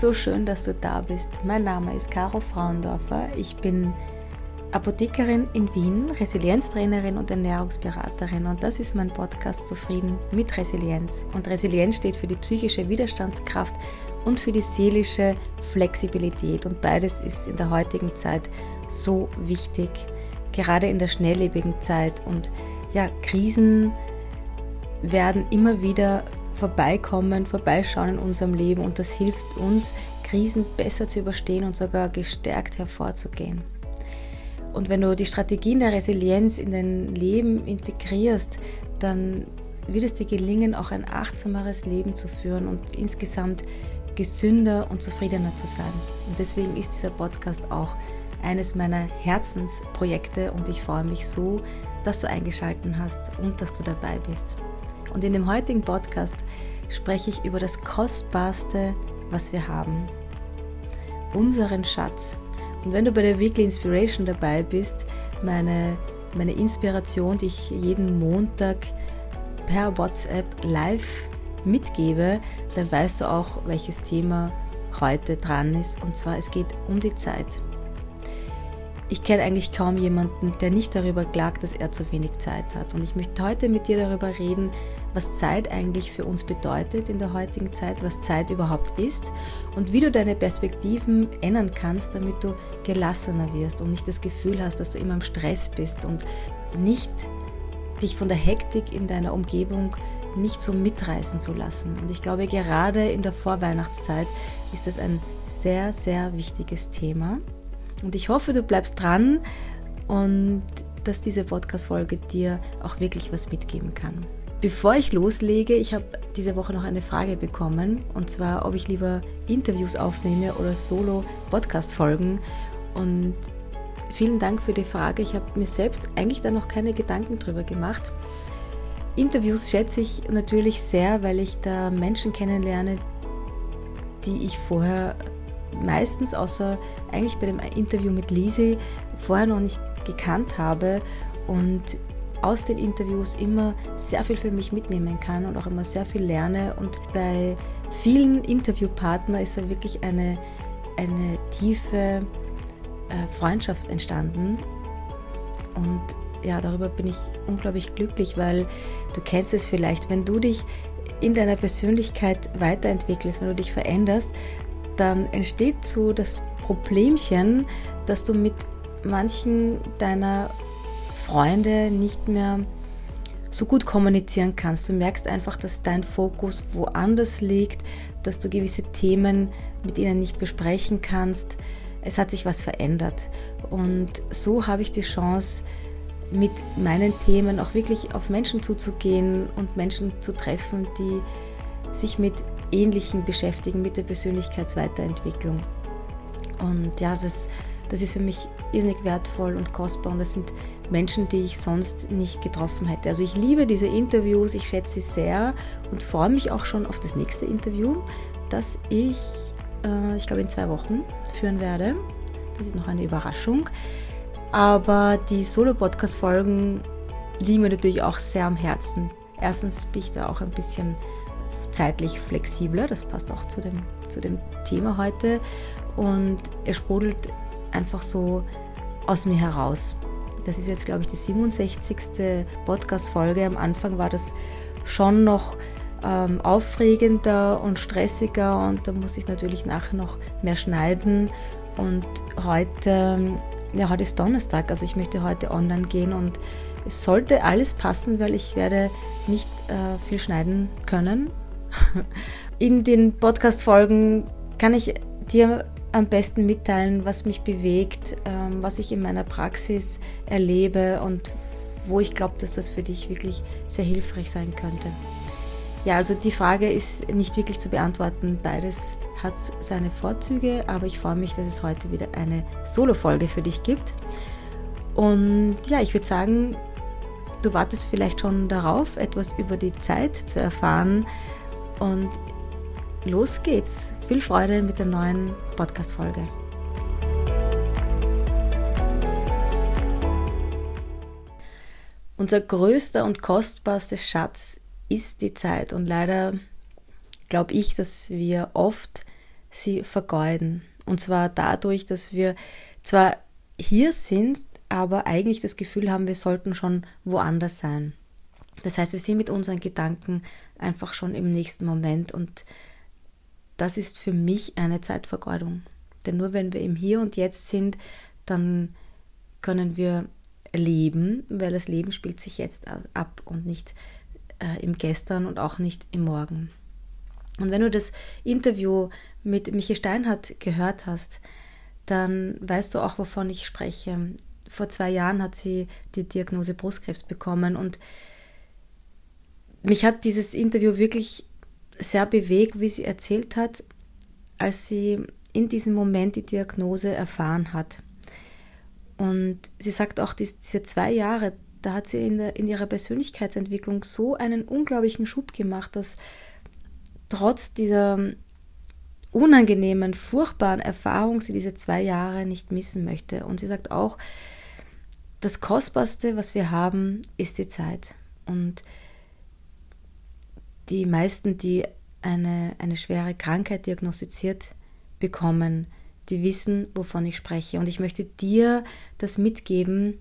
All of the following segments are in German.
so schön, dass du da bist. Mein Name ist Caro Frauendorfer. Ich bin Apothekerin in Wien, Resilienztrainerin und Ernährungsberaterin und das ist mein Podcast Zufrieden mit Resilienz. Und Resilienz steht für die psychische Widerstandskraft und für die seelische Flexibilität und beides ist in der heutigen Zeit so wichtig, gerade in der schnelllebigen Zeit und ja, Krisen werden immer wieder vorbeikommen, vorbeischauen in unserem Leben und das hilft uns, Krisen besser zu überstehen und sogar gestärkt hervorzugehen. Und wenn du die Strategien der Resilienz in dein Leben integrierst, dann wird es dir gelingen, auch ein achtsameres Leben zu führen und insgesamt gesünder und zufriedener zu sein. Und deswegen ist dieser Podcast auch eines meiner Herzensprojekte und ich freue mich so, dass du eingeschaltet hast und dass du dabei bist. Und in dem heutigen Podcast spreche ich über das Kostbarste, was wir haben. Unseren Schatz. Und wenn du bei der Weekly Inspiration dabei bist, meine, meine Inspiration, die ich jeden Montag per WhatsApp live mitgebe, dann weißt du auch, welches Thema heute dran ist. Und zwar, es geht um die Zeit. Ich kenne eigentlich kaum jemanden, der nicht darüber klagt, dass er zu wenig Zeit hat. Und ich möchte heute mit dir darüber reden, was Zeit eigentlich für uns bedeutet in der heutigen Zeit, was Zeit überhaupt ist und wie du deine Perspektiven ändern kannst, damit du gelassener wirst und nicht das Gefühl hast, dass du immer im Stress bist und nicht dich von der Hektik in deiner Umgebung nicht so mitreißen zu lassen. Und ich glaube, gerade in der Vorweihnachtszeit ist das ein sehr, sehr wichtiges Thema. Und ich hoffe, du bleibst dran und dass diese Podcast-Folge dir auch wirklich was mitgeben kann. Bevor ich loslege, ich habe diese Woche noch eine Frage bekommen und zwar, ob ich lieber Interviews aufnehme oder Solo-Podcast-Folgen. Und vielen Dank für die Frage. Ich habe mir selbst eigentlich da noch keine Gedanken drüber gemacht. Interviews schätze ich natürlich sehr, weil ich da Menschen kennenlerne, die ich vorher meistens außer eigentlich bei dem Interview mit Lisi vorher noch nicht gekannt habe und aus den Interviews immer sehr viel für mich mitnehmen kann und auch immer sehr viel lerne. Und bei vielen Interviewpartnern ist da wirklich eine, eine tiefe äh, Freundschaft entstanden. Und ja, darüber bin ich unglaublich glücklich, weil du kennst es vielleicht, wenn du dich in deiner Persönlichkeit weiterentwickelst, wenn du dich veränderst, dann entsteht so das Problemchen, dass du mit manchen deiner Freunde nicht mehr so gut kommunizieren kannst. Du merkst einfach, dass dein Fokus woanders liegt, dass du gewisse Themen mit ihnen nicht besprechen kannst. Es hat sich was verändert. Und so habe ich die Chance, mit meinen Themen auch wirklich auf Menschen zuzugehen und Menschen zu treffen, die sich mit Ähnlichen beschäftigen, mit der Persönlichkeitsweiterentwicklung. Und ja, das, das ist für mich irrsinnig wertvoll und kostbar und das sind Menschen, die ich sonst nicht getroffen hätte. Also ich liebe diese Interviews, ich schätze sie sehr und freue mich auch schon auf das nächste Interview, das ich, äh, ich glaube, in zwei Wochen führen werde. Das ist noch eine Überraschung. Aber die Solo-Podcast-Folgen liegen mir natürlich auch sehr am Herzen. Erstens bin ich da auch ein bisschen zeitlich flexibler, das passt auch zu dem, zu dem Thema heute. Und er sprudelt einfach so aus mir heraus. Das ist jetzt, glaube ich, die 67. Podcast-Folge. Am Anfang war das schon noch ähm, aufregender und stressiger und da muss ich natürlich nachher noch mehr schneiden. Und heute, ja, heute ist Donnerstag, also ich möchte heute online gehen und es sollte alles passen, weil ich werde nicht äh, viel schneiden können. In den Podcast-Folgen kann ich dir am besten mitteilen, was mich bewegt, ähm, was ich in meiner Praxis erlebe und wo ich glaube, dass das für dich wirklich sehr hilfreich sein könnte. Ja, also die Frage ist nicht wirklich zu beantworten. Beides hat seine Vorzüge, aber ich freue mich, dass es heute wieder eine Solo-Folge für dich gibt. Und ja, ich würde sagen, du wartest vielleicht schon darauf, etwas über die Zeit zu erfahren. Und los geht's. Viel Freude mit der neuen Podcast-Folge. Unser größter und kostbarster Schatz ist die Zeit. Und leider glaube ich, dass wir oft sie vergeuden. Und zwar dadurch, dass wir zwar hier sind, aber eigentlich das Gefühl haben, wir sollten schon woanders sein. Das heißt, wir sind mit unseren Gedanken einfach schon im nächsten Moment und das ist für mich eine Zeitvergeudung. Denn nur wenn wir im Hier und Jetzt sind, dann können wir leben, weil das Leben spielt sich jetzt ab und nicht äh, im Gestern und auch nicht im Morgen. Und wenn du das Interview mit Michi Steinhardt gehört hast, dann weißt du auch, wovon ich spreche. Vor zwei Jahren hat sie die Diagnose Brustkrebs bekommen und mich hat dieses Interview wirklich sehr bewegt, wie sie erzählt hat, als sie in diesem Moment die Diagnose erfahren hat. Und sie sagt auch, diese zwei Jahre, da hat sie in, der, in ihrer Persönlichkeitsentwicklung so einen unglaublichen Schub gemacht, dass trotz dieser unangenehmen, furchtbaren Erfahrung sie diese zwei Jahre nicht missen möchte. Und sie sagt auch, das Kostbarste, was wir haben, ist die Zeit. Und die meisten, die eine, eine schwere Krankheit diagnostiziert bekommen, die wissen, wovon ich spreche. Und ich möchte dir das mitgeben,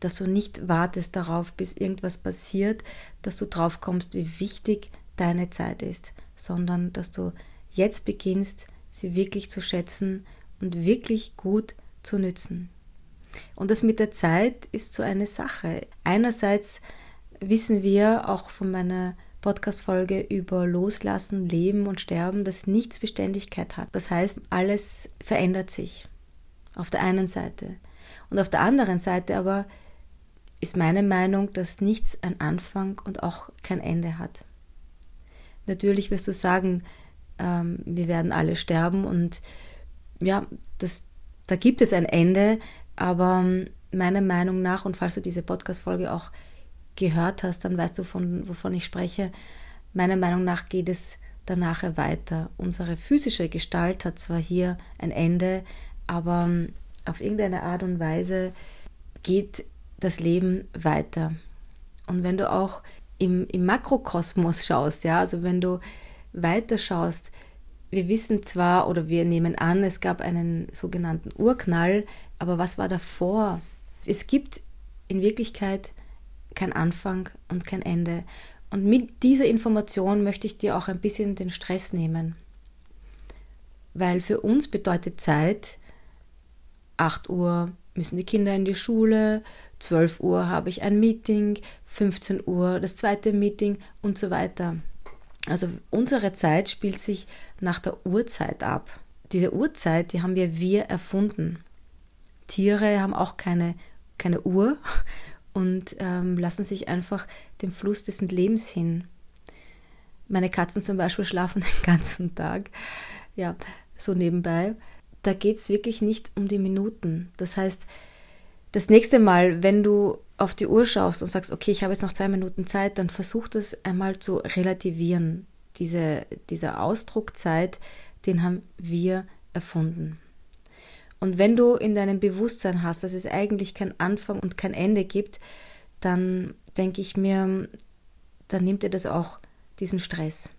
dass du nicht wartest darauf, bis irgendwas passiert, dass du drauf kommst, wie wichtig deine Zeit ist, sondern dass du jetzt beginnst, sie wirklich zu schätzen und wirklich gut zu nützen. Und das mit der Zeit ist so eine Sache. Einerseits wissen wir auch von meiner Podcast-Folge über Loslassen, Leben und Sterben, dass nichts Beständigkeit hat. Das heißt, alles verändert sich. Auf der einen Seite. Und auf der anderen Seite aber ist meine Meinung, dass nichts ein Anfang und auch kein Ende hat. Natürlich wirst du sagen, ähm, wir werden alle sterben und ja, das, da gibt es ein Ende, aber meiner Meinung nach, und falls du diese Podcast-Folge auch gehört hast, dann weißt du, von, wovon ich spreche. Meiner Meinung nach geht es danach weiter. Unsere physische Gestalt hat zwar hier ein Ende, aber auf irgendeine Art und Weise geht das Leben weiter. Und wenn du auch im, im Makrokosmos schaust, ja, also wenn du weiter schaust, wir wissen zwar oder wir nehmen an, es gab einen sogenannten Urknall, aber was war davor? Es gibt in Wirklichkeit kein Anfang und kein Ende. Und mit dieser Information möchte ich dir auch ein bisschen den Stress nehmen. Weil für uns bedeutet Zeit, 8 Uhr müssen die Kinder in die Schule, 12 Uhr habe ich ein Meeting, 15 Uhr das zweite Meeting und so weiter. Also unsere Zeit spielt sich nach der Uhrzeit ab. Diese Uhrzeit, die haben wir wir erfunden. Tiere haben auch keine, keine Uhr und ähm, lassen sich einfach dem Fluss des Lebens hin. Meine Katzen zum Beispiel schlafen den ganzen Tag. Ja, so nebenbei. Da geht es wirklich nicht um die Minuten. Das heißt, das nächste Mal, wenn du auf die Uhr schaust und sagst, okay, ich habe jetzt noch zwei Minuten Zeit, dann versuch das einmal zu relativieren. Diese, dieser Ausdruck Zeit, den haben wir erfunden. Und wenn du in deinem Bewusstsein hast, dass es eigentlich kein Anfang und kein Ende gibt, dann denke ich mir, dann nimmt dir das auch diesen Stress.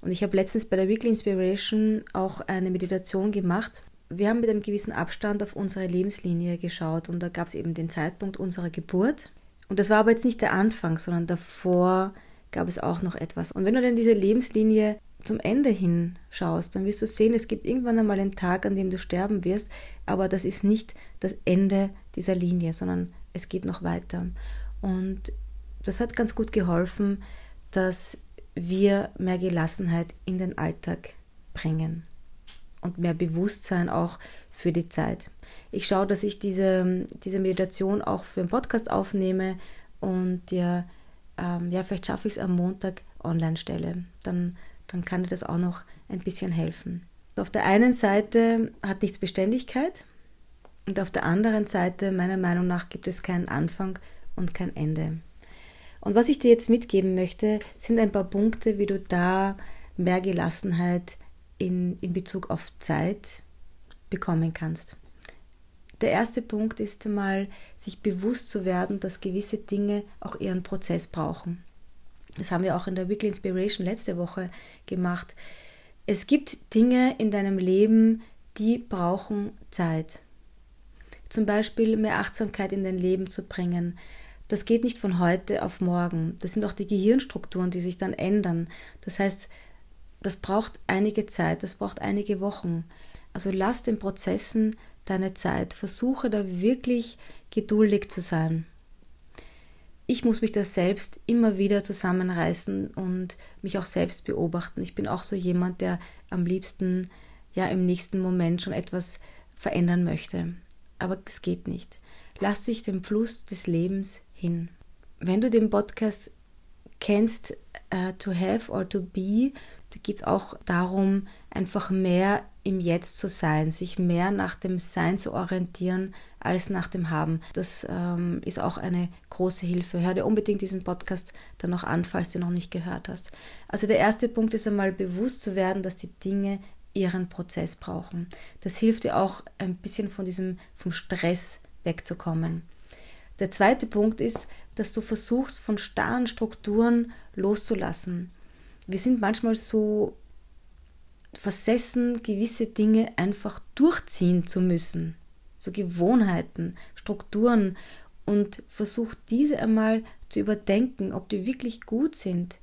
Und ich habe letztens bei der Weekly Inspiration auch eine Meditation gemacht. Wir haben mit einem gewissen Abstand auf unsere Lebenslinie geschaut und da gab es eben den Zeitpunkt unserer Geburt. Und das war aber jetzt nicht der Anfang, sondern davor gab es auch noch etwas. Und wenn du dann diese Lebenslinie zum Ende hin schaust, dann wirst du sehen, es gibt irgendwann einmal einen Tag, an dem du sterben wirst, aber das ist nicht das Ende dieser Linie, sondern es geht noch weiter. Und das hat ganz gut geholfen, dass wir mehr Gelassenheit in den Alltag bringen und mehr Bewusstsein auch für die Zeit. Ich schaue, dass ich diese, diese Meditation auch für einen Podcast aufnehme und dir, ähm, ja, vielleicht schaffe ich es am Montag online stelle. Dann dann kann dir das auch noch ein bisschen helfen. Auf der einen Seite hat nichts Beständigkeit und auf der anderen Seite, meiner Meinung nach, gibt es keinen Anfang und kein Ende. Und was ich dir jetzt mitgeben möchte, sind ein paar Punkte, wie du da mehr Gelassenheit in, in Bezug auf Zeit bekommen kannst. Der erste Punkt ist einmal, sich bewusst zu werden, dass gewisse Dinge auch ihren Prozess brauchen. Das haben wir auch in der Weekly Inspiration letzte Woche gemacht. Es gibt Dinge in deinem Leben, die brauchen Zeit. Zum Beispiel mehr Achtsamkeit in dein Leben zu bringen. Das geht nicht von heute auf morgen. Das sind auch die Gehirnstrukturen, die sich dann ändern. Das heißt, das braucht einige Zeit, das braucht einige Wochen. Also lass den Prozessen deine Zeit. Versuche da wirklich geduldig zu sein. Ich muss mich da selbst immer wieder zusammenreißen und mich auch selbst beobachten. Ich bin auch so jemand, der am liebsten ja im nächsten Moment schon etwas verändern möchte. Aber es geht nicht. Lass dich dem Fluss des Lebens hin. Wenn du den Podcast kennst, uh, To Have or To Be, da geht es auch darum, einfach mehr im Jetzt zu sein, sich mehr nach dem Sein zu orientieren als nach dem Haben. Das ähm, ist auch eine große Hilfe. Hör dir unbedingt diesen Podcast dann noch an, falls du noch nicht gehört hast. Also der erste Punkt ist einmal bewusst zu werden, dass die Dinge ihren Prozess brauchen. Das hilft dir auch ein bisschen von diesem vom Stress wegzukommen. Der zweite Punkt ist, dass du versuchst, von starren Strukturen loszulassen. Wir sind manchmal so versessen, gewisse Dinge einfach durchziehen zu müssen. So Gewohnheiten, Strukturen und versucht diese einmal zu überdenken, ob die wirklich gut sind.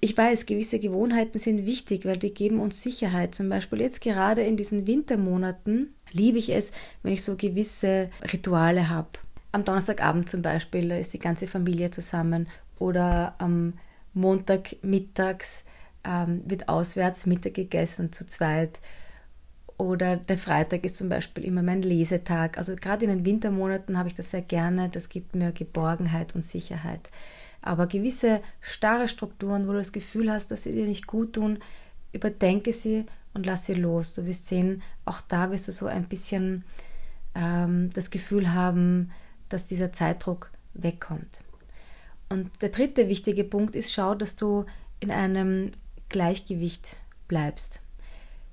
Ich weiß, gewisse Gewohnheiten sind wichtig, weil die geben uns Sicherheit. Zum Beispiel jetzt gerade in diesen Wintermonaten liebe ich es, wenn ich so gewisse Rituale habe. Am Donnerstagabend zum Beispiel, da ist die ganze Familie zusammen oder am Montag mittags ähm, wird auswärts Mittag gegessen zu zweit. Oder der Freitag ist zum Beispiel immer mein Lesetag. Also gerade in den Wintermonaten habe ich das sehr gerne. Das gibt mir Geborgenheit und Sicherheit. Aber gewisse starre Strukturen, wo du das Gefühl hast, dass sie dir nicht gut tun, überdenke sie und lass sie los. Du wirst sehen, auch da wirst du so ein bisschen ähm, das Gefühl haben, dass dieser Zeitdruck wegkommt. Und der dritte wichtige Punkt ist, schau, dass du in einem Gleichgewicht bleibst.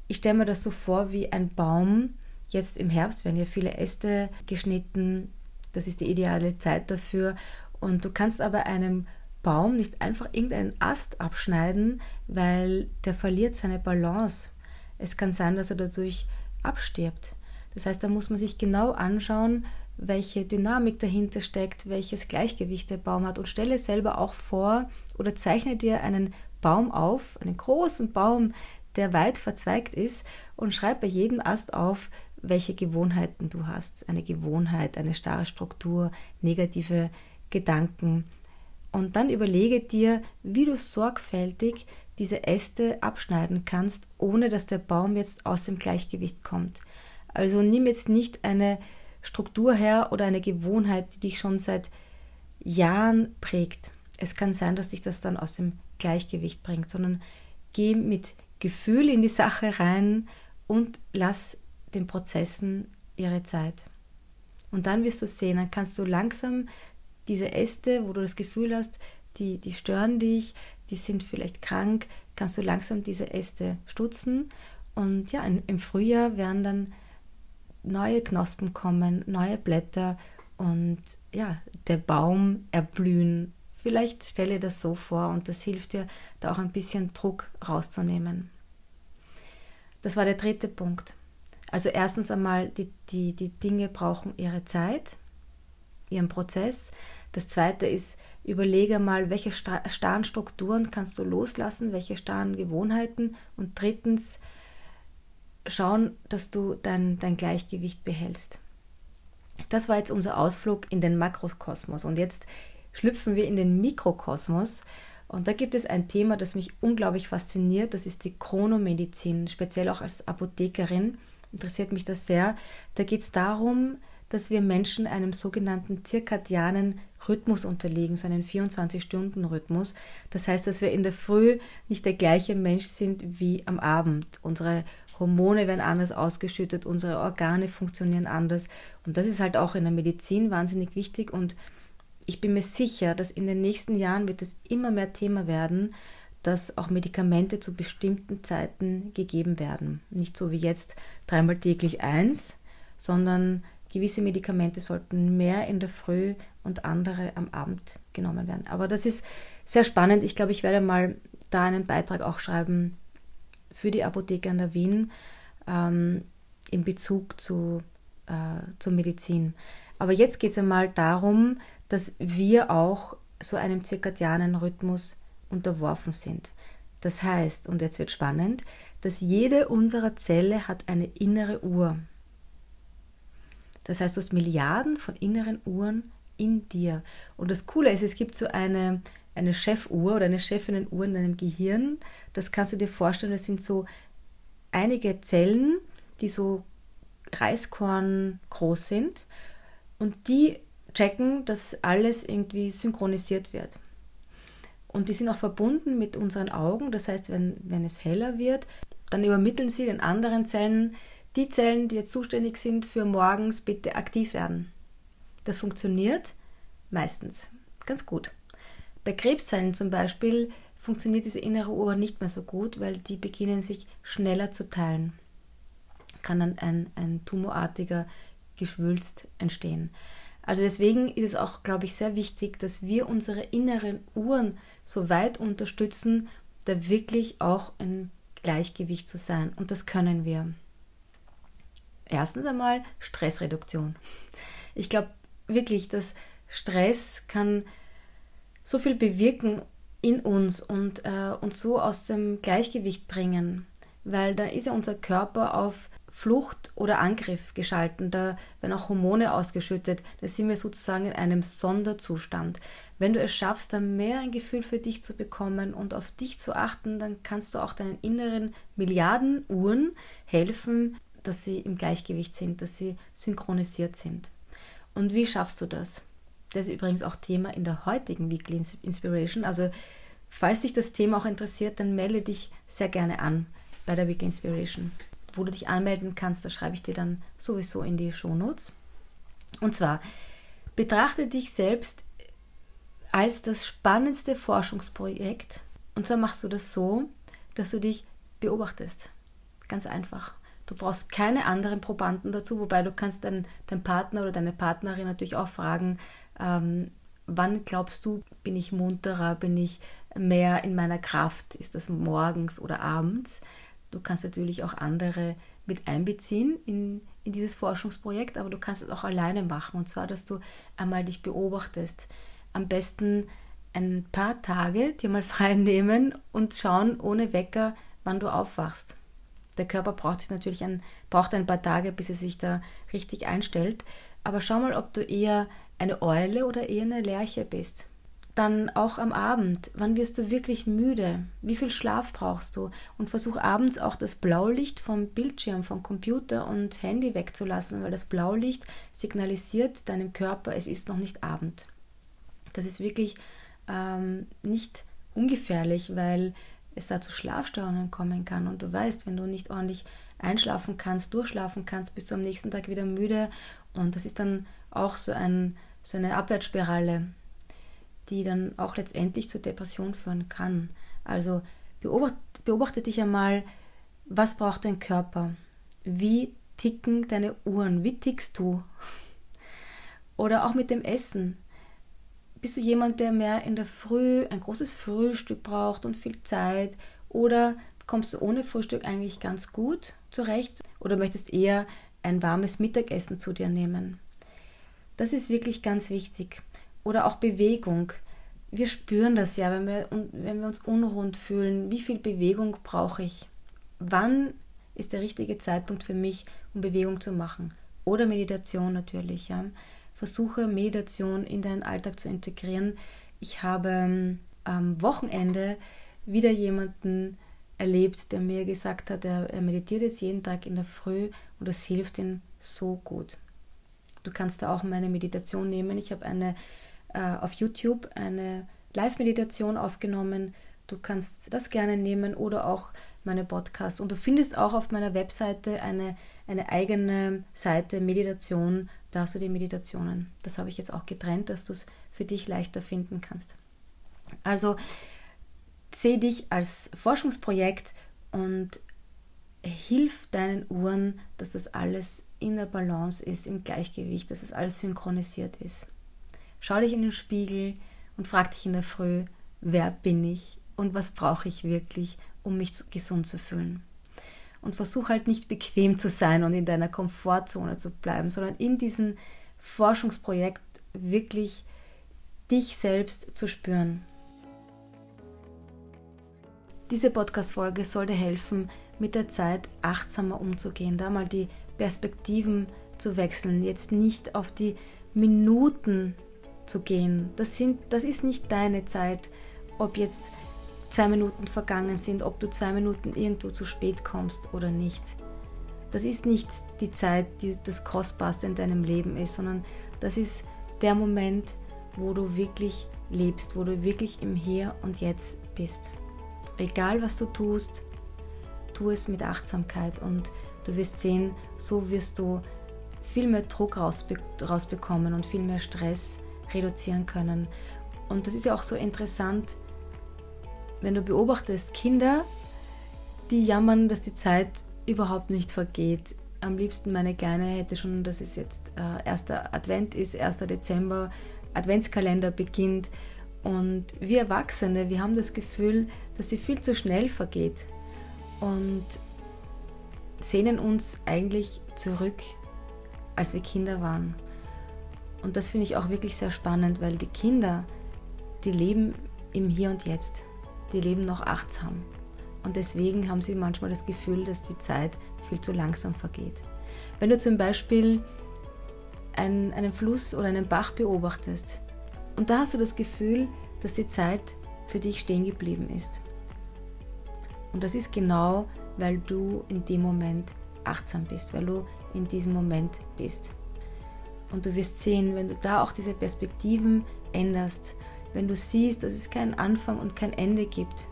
Ich stelle mir das so vor wie ein Baum. Jetzt im Herbst werden ja viele Äste geschnitten. Das ist die ideale Zeit dafür. Und du kannst aber einem Baum nicht einfach irgendeinen Ast abschneiden, weil der verliert seine Balance. Es kann sein, dass er dadurch abstirbt. Das heißt, da muss man sich genau anschauen, welche Dynamik dahinter steckt, welches Gleichgewicht der Baum hat und stelle selber auch vor oder zeichne dir einen Baum auf, einen großen Baum, der weit verzweigt ist und schreib bei jedem Ast auf, welche Gewohnheiten du hast. Eine Gewohnheit, eine starre Struktur, negative Gedanken. Und dann überlege dir, wie du sorgfältig diese Äste abschneiden kannst, ohne dass der Baum jetzt aus dem Gleichgewicht kommt. Also nimm jetzt nicht eine Struktur her oder eine Gewohnheit, die dich schon seit Jahren prägt. Es kann sein, dass dich das dann aus dem Gleichgewicht bringt, sondern geh mit Gefühl in die Sache rein und lass den Prozessen ihre Zeit. Und dann wirst du sehen, dann kannst du langsam diese Äste, wo du das Gefühl hast, die, die stören dich, die sind vielleicht krank, kannst du langsam diese Äste stutzen. Und ja, im Frühjahr werden dann neue Knospen kommen, neue Blätter und ja, der Baum erblühen. Vielleicht stelle das so vor und das hilft dir, da auch ein bisschen Druck rauszunehmen. Das war der dritte Punkt. Also erstens einmal, die, die, die Dinge brauchen ihre Zeit, ihren Prozess. Das zweite ist, überlege mal, welche starren Strukturen kannst du loslassen, welche starren Gewohnheiten. Und drittens, schauen, dass du dein, dein Gleichgewicht behältst. Das war jetzt unser Ausflug in den Makrokosmos. Und jetzt schlüpfen wir in den Mikrokosmos. Und da gibt es ein Thema, das mich unglaublich fasziniert. Das ist die Chronomedizin. Speziell auch als Apothekerin interessiert mich das sehr. Da geht es darum, dass wir Menschen einem sogenannten zirkadianen Rhythmus unterliegen, so einen 24-Stunden-Rhythmus. Das heißt, dass wir in der Früh nicht der gleiche Mensch sind wie am Abend. Unsere Hormone werden anders ausgeschüttet, unsere Organe funktionieren anders. Und das ist halt auch in der Medizin wahnsinnig wichtig. Und ich bin mir sicher, dass in den nächsten Jahren wird es immer mehr Thema werden, dass auch Medikamente zu bestimmten Zeiten gegeben werden. Nicht so wie jetzt dreimal täglich eins, sondern gewisse Medikamente sollten mehr in der Früh und andere am Abend genommen werden. Aber das ist sehr spannend. Ich glaube, ich werde mal da einen Beitrag auch schreiben, für die Apotheke an der Wien ähm, in Bezug zu, äh, zur Medizin. Aber jetzt geht es einmal darum, dass wir auch so einem zirkadianen Rhythmus unterworfen sind. Das heißt, und jetzt wird spannend, dass jede unserer Zelle hat eine innere Uhr. Das heißt, du hast Milliarden von inneren Uhren in dir. Und das Coole ist, es gibt so eine, eine Chefuhr oder eine Chefin-Uhr in deinem Gehirn. Das kannst du dir vorstellen, das sind so einige Zellen, die so Reiskorn groß sind und die checken, dass alles irgendwie synchronisiert wird. Und die sind auch verbunden mit unseren Augen. Das heißt, wenn, wenn es heller wird, dann übermitteln sie den anderen Zellen, die Zellen, die jetzt zuständig sind für morgens, bitte aktiv werden. Das funktioniert meistens ganz gut. Bei Krebszellen zum Beispiel funktioniert diese innere Uhr nicht mehr so gut, weil die beginnen sich schneller zu teilen. Kann dann ein, ein tumorartiger Geschwülst entstehen. Also deswegen ist es auch, glaube ich, sehr wichtig, dass wir unsere inneren Uhren so weit unterstützen, da wirklich auch ein Gleichgewicht zu sein. Und das können wir. Erstens einmal Stressreduktion. Ich glaube wirklich, dass Stress kann so viel bewirken in uns und äh, uns so aus dem Gleichgewicht bringen, weil dann ist ja unser Körper auf Flucht oder Angriff geschalten, da werden auch Hormone ausgeschüttet, da sind wir sozusagen in einem Sonderzustand. Wenn du es schaffst, dann mehr ein Gefühl für dich zu bekommen und auf dich zu achten, dann kannst du auch deinen inneren Milliardenuhren helfen, dass sie im Gleichgewicht sind, dass sie synchronisiert sind. Und wie schaffst du das? Das ist übrigens auch Thema in der heutigen Weekly Inspiration. Also, falls dich das Thema auch interessiert, dann melde dich sehr gerne an bei der Weekly Inspiration wo du dich anmelden kannst, das schreibe ich dir dann sowieso in die Shownotes. Und zwar, betrachte dich selbst als das spannendste Forschungsprojekt. Und zwar machst du das so, dass du dich beobachtest. Ganz einfach. Du brauchst keine anderen Probanden dazu, wobei du kannst deinen, deinen Partner oder deine Partnerin natürlich auch fragen, ähm, wann glaubst du, bin ich munterer, bin ich mehr in meiner Kraft? Ist das morgens oder abends? Du kannst natürlich auch andere mit einbeziehen in, in dieses Forschungsprojekt, aber du kannst es auch alleine machen. Und zwar, dass du einmal dich beobachtest. Am besten ein paar Tage dir mal frei nehmen und schauen ohne Wecker, wann du aufwachst. Der Körper braucht sich natürlich ein, braucht ein paar Tage, bis er sich da richtig einstellt. Aber schau mal, ob du eher eine Eule oder eher eine Lerche bist. Dann auch am Abend. Wann wirst du wirklich müde? Wie viel Schlaf brauchst du? Und versuch abends auch das Blaulicht vom Bildschirm, vom Computer und Handy wegzulassen, weil das Blaulicht signalisiert deinem Körper, es ist noch nicht Abend. Das ist wirklich ähm, nicht ungefährlich, weil es da zu Schlafstörungen kommen kann. Und du weißt, wenn du nicht ordentlich einschlafen kannst, durchschlafen kannst, bist du am nächsten Tag wieder müde. Und das ist dann auch so, ein, so eine Abwärtsspirale die dann auch letztendlich zur Depression führen kann. Also beobachte, beobachte dich einmal, was braucht dein Körper? Wie ticken deine Uhren? Wie tickst du? Oder auch mit dem Essen. Bist du jemand, der mehr in der Früh ein großes Frühstück braucht und viel Zeit? Oder kommst du ohne Frühstück eigentlich ganz gut zurecht? Oder möchtest eher ein warmes Mittagessen zu dir nehmen? Das ist wirklich ganz wichtig. Oder auch Bewegung. Wir spüren das ja, wenn wir, wenn wir uns unrund fühlen. Wie viel Bewegung brauche ich? Wann ist der richtige Zeitpunkt für mich, um Bewegung zu machen? Oder Meditation natürlich. Ja. Versuche Meditation in deinen Alltag zu integrieren. Ich habe ähm, am Wochenende wieder jemanden erlebt, der mir gesagt hat, er, er meditiert jetzt jeden Tag in der Früh und das hilft ihm so gut. Du kannst da auch meine Meditation nehmen. Ich habe eine äh, auf YouTube eine Live-Meditation aufgenommen. Du kannst das gerne nehmen oder auch meine Podcasts. Und du findest auch auf meiner Webseite eine, eine eigene Seite Meditation. Da hast du die Meditationen. Das habe ich jetzt auch getrennt, dass du es für dich leichter finden kannst. Also sehe dich als Forschungsprojekt und hilf deinen Uhren, dass das alles in der Balance ist, im Gleichgewicht, dass es alles synchronisiert ist. Schau dich in den Spiegel und frag dich in der Früh, wer bin ich und was brauche ich wirklich, um mich gesund zu fühlen. Und versuch halt nicht bequem zu sein und in deiner Komfortzone zu bleiben, sondern in diesem Forschungsprojekt wirklich dich selbst zu spüren. Diese Podcast-Folge soll dir helfen, mit der Zeit achtsamer umzugehen, da mal die Perspektiven zu wechseln, jetzt nicht auf die Minuten zu gehen. Das, sind, das ist nicht deine Zeit, ob jetzt zwei Minuten vergangen sind, ob du zwei Minuten irgendwo zu spät kommst oder nicht. Das ist nicht die Zeit, die das Kostbarste in deinem Leben ist, sondern das ist der Moment, wo du wirklich lebst, wo du wirklich im Hier und Jetzt bist. Egal was du tust, tu es mit Achtsamkeit und du wirst sehen, so wirst du viel mehr Druck rausbe rausbekommen und viel mehr Stress reduzieren können. Und das ist ja auch so interessant, wenn du beobachtest, Kinder, die jammern, dass die Zeit überhaupt nicht vergeht. Am liebsten meine Kleine hätte schon, dass es jetzt äh, erster Advent ist, 1. Dezember, Adventskalender beginnt und wir Erwachsene, wir haben das Gefühl, dass sie viel zu schnell vergeht und sehnen uns eigentlich zurück, als wir Kinder waren. Und das finde ich auch wirklich sehr spannend, weil die Kinder, die leben im Hier und Jetzt. Die leben noch achtsam. Und deswegen haben sie manchmal das Gefühl, dass die Zeit viel zu langsam vergeht. Wenn du zum Beispiel einen, einen Fluss oder einen Bach beobachtest, und da hast du das Gefühl, dass die Zeit für dich stehen geblieben ist. Und das ist genau, weil du in dem Moment achtsam bist, weil du in diesem Moment bist. Und du wirst sehen, wenn du da auch diese Perspektiven änderst, wenn du siehst, dass es keinen Anfang und kein Ende gibt,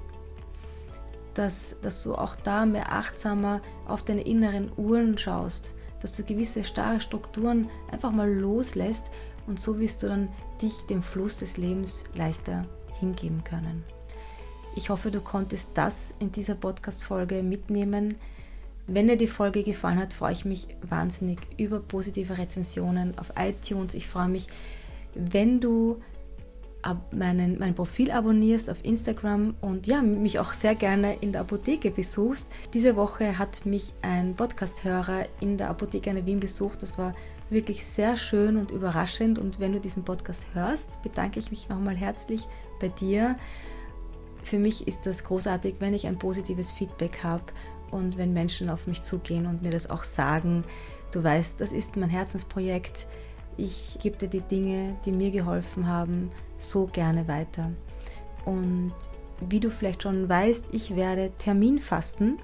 dass, dass du auch da mehr achtsamer auf deine inneren Uhren schaust, dass du gewisse starre Strukturen einfach mal loslässt und so wirst du dann dich dem Fluss des Lebens leichter hingeben können. Ich hoffe, du konntest das in dieser Podcast-Folge mitnehmen. Wenn dir die Folge gefallen hat, freue ich mich wahnsinnig über positive Rezensionen auf iTunes. Ich freue mich, wenn du meinen, mein Profil abonnierst auf Instagram und ja, mich auch sehr gerne in der Apotheke besuchst. Diese Woche hat mich ein Podcast-Hörer in der Apotheke in Wien besucht. Das war wirklich sehr schön und überraschend. Und wenn du diesen Podcast hörst, bedanke ich mich nochmal herzlich bei dir. Für mich ist das großartig, wenn ich ein positives Feedback habe und wenn Menschen auf mich zugehen und mir das auch sagen. Du weißt, das ist mein Herzensprojekt. Ich gebe dir die Dinge, die mir geholfen haben, so gerne weiter. Und wie du vielleicht schon weißt, ich werde Terminfasten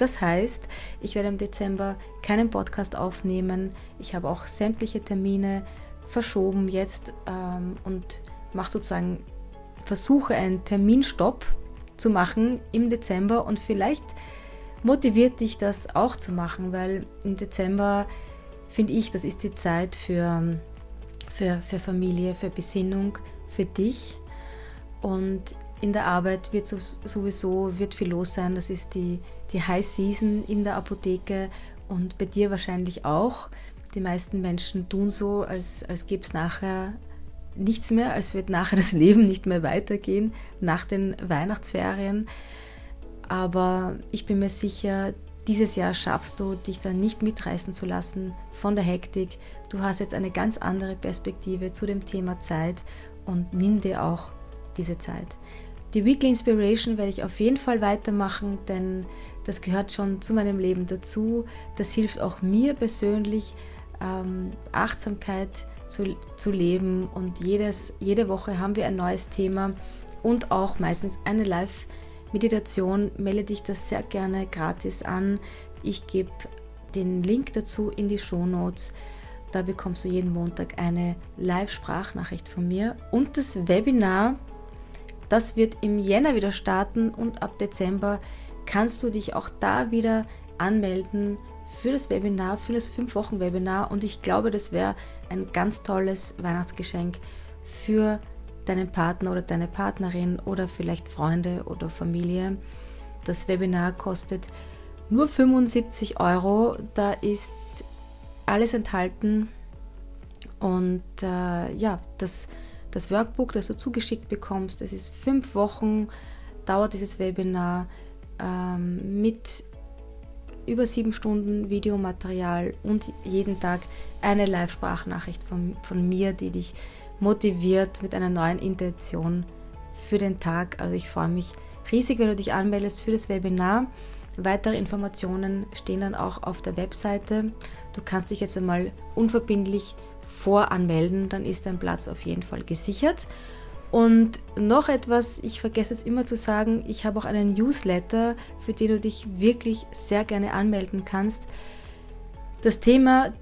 das heißt, ich werde im Dezember keinen Podcast aufnehmen. Ich habe auch sämtliche Termine verschoben jetzt ähm, und mache sozusagen, versuche einen Terminstopp zu machen im Dezember und vielleicht motiviert dich das auch zu machen, weil im Dezember finde ich, das ist die Zeit für, für, für Familie, für Besinnung, für dich. Und in der Arbeit wird sowieso wird viel los sein. Das ist die, die High Season in der Apotheke und bei dir wahrscheinlich auch. Die meisten Menschen tun so, als, als gäbe es nachher nichts mehr, als wird nachher das Leben nicht mehr weitergehen nach den Weihnachtsferien. Aber ich bin mir sicher, dieses Jahr schaffst du, dich dann nicht mitreißen zu lassen von der Hektik. Du hast jetzt eine ganz andere Perspektive zu dem Thema Zeit und nimm dir auch diese Zeit. Die Weekly Inspiration werde ich auf jeden Fall weitermachen, denn das gehört schon zu meinem Leben dazu. Das hilft auch mir persönlich, ähm, Achtsamkeit zu, zu leben und jedes, jede Woche haben wir ein neues Thema und auch meistens eine Live-Meditation. Melde dich das sehr gerne gratis an. Ich gebe den Link dazu in die Show Notes. Da bekommst du jeden Montag eine Live-Sprachnachricht von mir und das Webinar das wird im Jänner wieder starten und ab Dezember kannst du dich auch da wieder anmelden für das Webinar, für das 5-Wochen-Webinar und ich glaube, das wäre ein ganz tolles Weihnachtsgeschenk für deinen Partner oder deine Partnerin oder vielleicht Freunde oder Familie. Das Webinar kostet nur 75 Euro. Da ist alles enthalten und äh, ja, das das Workbook, das du zugeschickt bekommst. Es ist fünf Wochen, dauert dieses Webinar ähm, mit über sieben Stunden Videomaterial und jeden Tag eine Live-Sprachnachricht von, von mir, die dich motiviert mit einer neuen Intention für den Tag. Also ich freue mich riesig, wenn du dich anmeldest für das Webinar. Weitere Informationen stehen dann auch auf der Webseite. Du kannst dich jetzt einmal unverbindlich voranmelden, dann ist dein Platz auf jeden Fall gesichert. Und noch etwas, ich vergesse es immer zu sagen, ich habe auch einen Newsletter, für den du dich wirklich sehr gerne anmelden kannst. Das Thema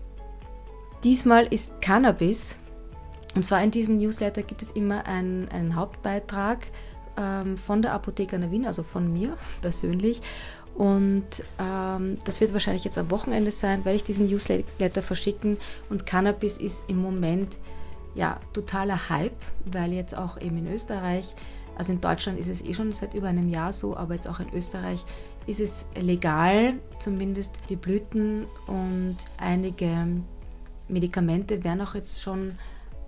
diesmal ist Cannabis. Und zwar in diesem Newsletter gibt es immer einen, einen Hauptbeitrag ähm, von der Apotheker Wien, also von mir persönlich. Und ähm, das wird wahrscheinlich jetzt am Wochenende sein, weil ich diesen Newsletter verschicken. Und Cannabis ist im Moment ja, totaler Hype, weil jetzt auch eben in Österreich, also in Deutschland ist es eh schon seit über einem Jahr so, aber jetzt auch in Österreich ist es legal, zumindest die Blüten und einige Medikamente werden auch jetzt schon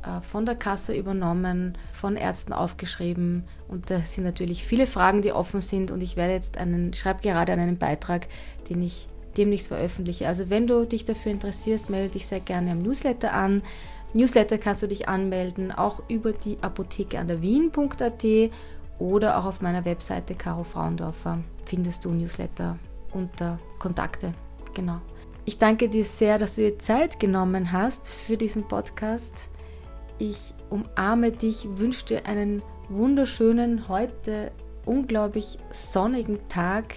äh, von der Kasse übernommen, von Ärzten aufgeschrieben und da sind natürlich viele Fragen, die offen sind und ich werde jetzt einen, schreibe gerade einen Beitrag, den ich demnächst veröffentliche. Also wenn du dich dafür interessierst, melde dich sehr gerne am Newsletter an. Newsletter kannst du dich anmelden, auch über die Apotheke an der Wien.at oder auch auf meiner Webseite Caro Frauendorfer findest du Newsletter unter Kontakte. Genau. Ich danke dir sehr, dass du dir Zeit genommen hast für diesen Podcast. Ich umarme dich, wünsche dir einen wunderschönen, heute unglaublich sonnigen Tag.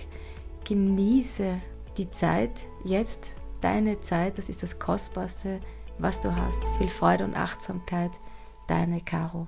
Genieße die Zeit, jetzt deine Zeit, das ist das Kostbarste was du hast. Viel Freude und Achtsamkeit. Deine Caro.